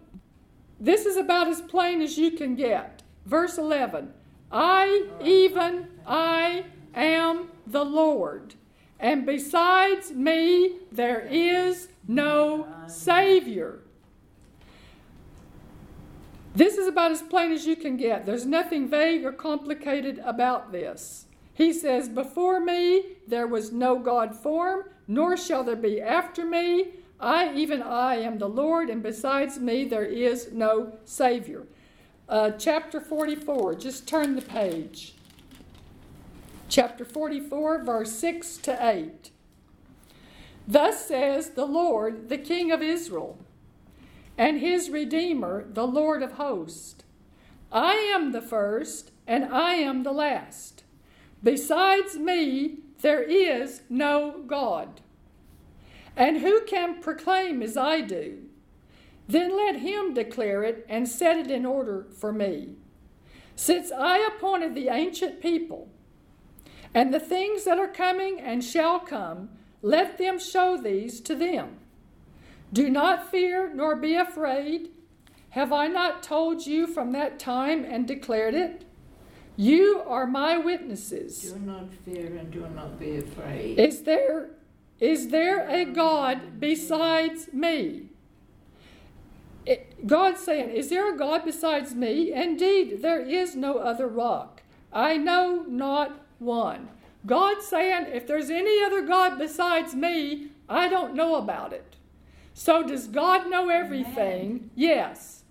this is about as plain as you can get. Verse 11 I, even I, am the Lord, and besides me there is no Savior. This is about as plain as you can get. There's nothing vague or complicated about this. He says, Before me there was no God form, nor shall there be after me. I, even I, am the Lord, and besides me there is no Savior. Uh, chapter 44, just turn the page. Chapter 44, verse 6 to 8. Thus says the Lord, the King of Israel and his Redeemer, the Lord of hosts. I am the first, and I am the last. Besides me, there is no God. And who can proclaim as I do? Then let him declare it and set it in order for me. Since I appointed the ancient people, and the things that are coming and shall come, let them show these to them. Do not fear nor be afraid. Have I not told you from that time and declared it? You are my witnesses. Do not fear and do not be afraid. Is there is there a God besides me? It, God saying, Is there a God besides me? Indeed, there is no other rock. I know not one. God saying, If there's any other God besides me, I don't know about it. So, does God know everything? Yes.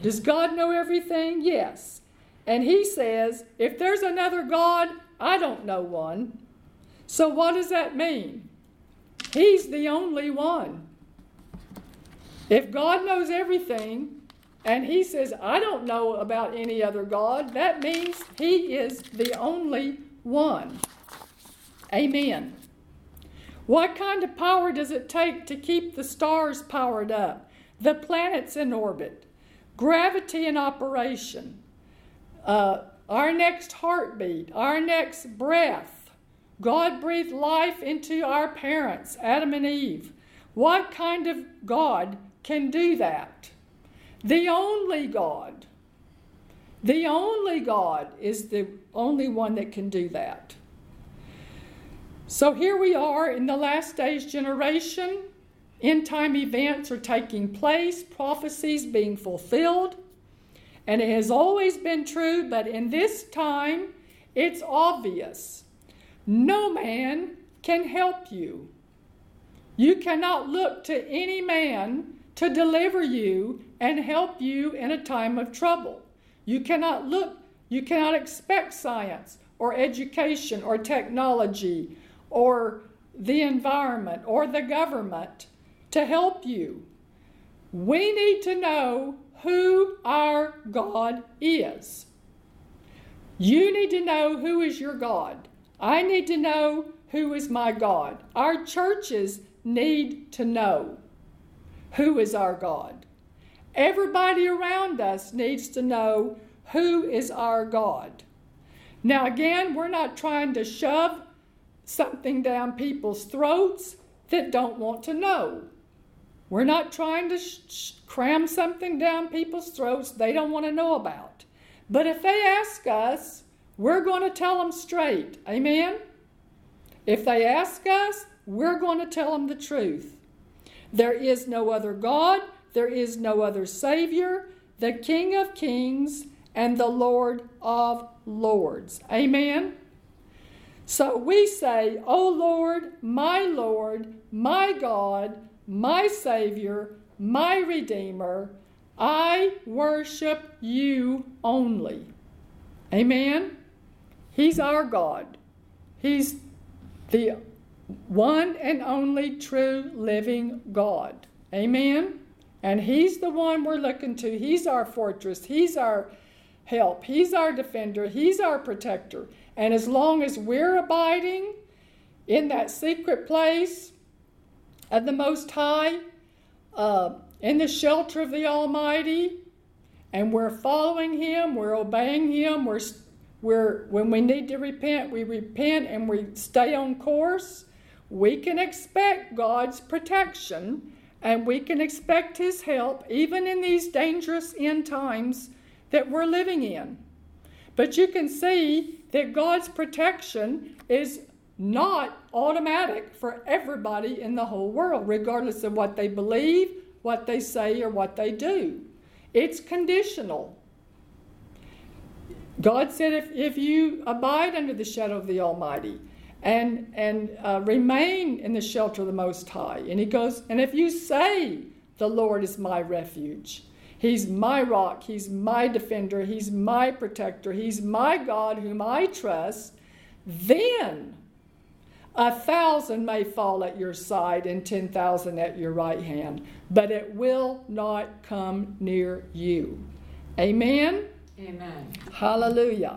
Does God know everything? Yes. And He says, If there's another God, I don't know one. So, what does that mean? He's the only one. If God knows everything, and He says, I don't know about any other God, that means He is the only one. Amen. What kind of power does it take to keep the stars powered up, the planets in orbit, gravity in operation, uh, our next heartbeat, our next breath? God breathed life into our parents, Adam and Eve. What kind of God can do that? The only God. The only God is the only one that can do that. So here we are in the last days generation. End time events are taking place, prophecies being fulfilled. And it has always been true, but in this time, it's obvious. No man can help you. You cannot look to any man to deliver you and help you in a time of trouble. You cannot look, you cannot expect science or education or technology or the environment or the government to help you. We need to know who our God is. You need to know who is your God. I need to know who is my God. Our churches need to know who is our God. Everybody around us needs to know who is our God. Now, again, we're not trying to shove something down people's throats that don't want to know. We're not trying to sh- cram something down people's throats they don't want to know about. But if they ask us, we're going to tell them straight. Amen? If they ask us, we're going to tell them the truth. There is no other God, there is no other Savior, the King of Kings and the Lord of Lords. Amen? So we say, O Lord, my Lord, my God, my Savior, my Redeemer, I worship you only. Amen? He's our God. He's the one and only true living God. Amen? And He's the one we're looking to. He's our fortress. He's our help. He's our defender. He's our protector. And as long as we're abiding in that secret place of the Most High, uh, in the shelter of the Almighty, and we're following Him, we're obeying Him, we're, we're, when we need to repent, we repent and we stay on course, we can expect God's protection and we can expect His help even in these dangerous end times that we're living in. But you can see that God's protection is not automatic for everybody in the whole world, regardless of what they believe, what they say, or what they do. It's conditional. God said, if, if you abide under the shadow of the Almighty and, and uh, remain in the shelter of the Most High, and He goes, and if you say, The Lord is my refuge, He's my rock. He's my defender. He's my protector. He's my God whom I trust. Then a thousand may fall at your side and 10,000 at your right hand, but it will not come near you. Amen? Amen. Hallelujah.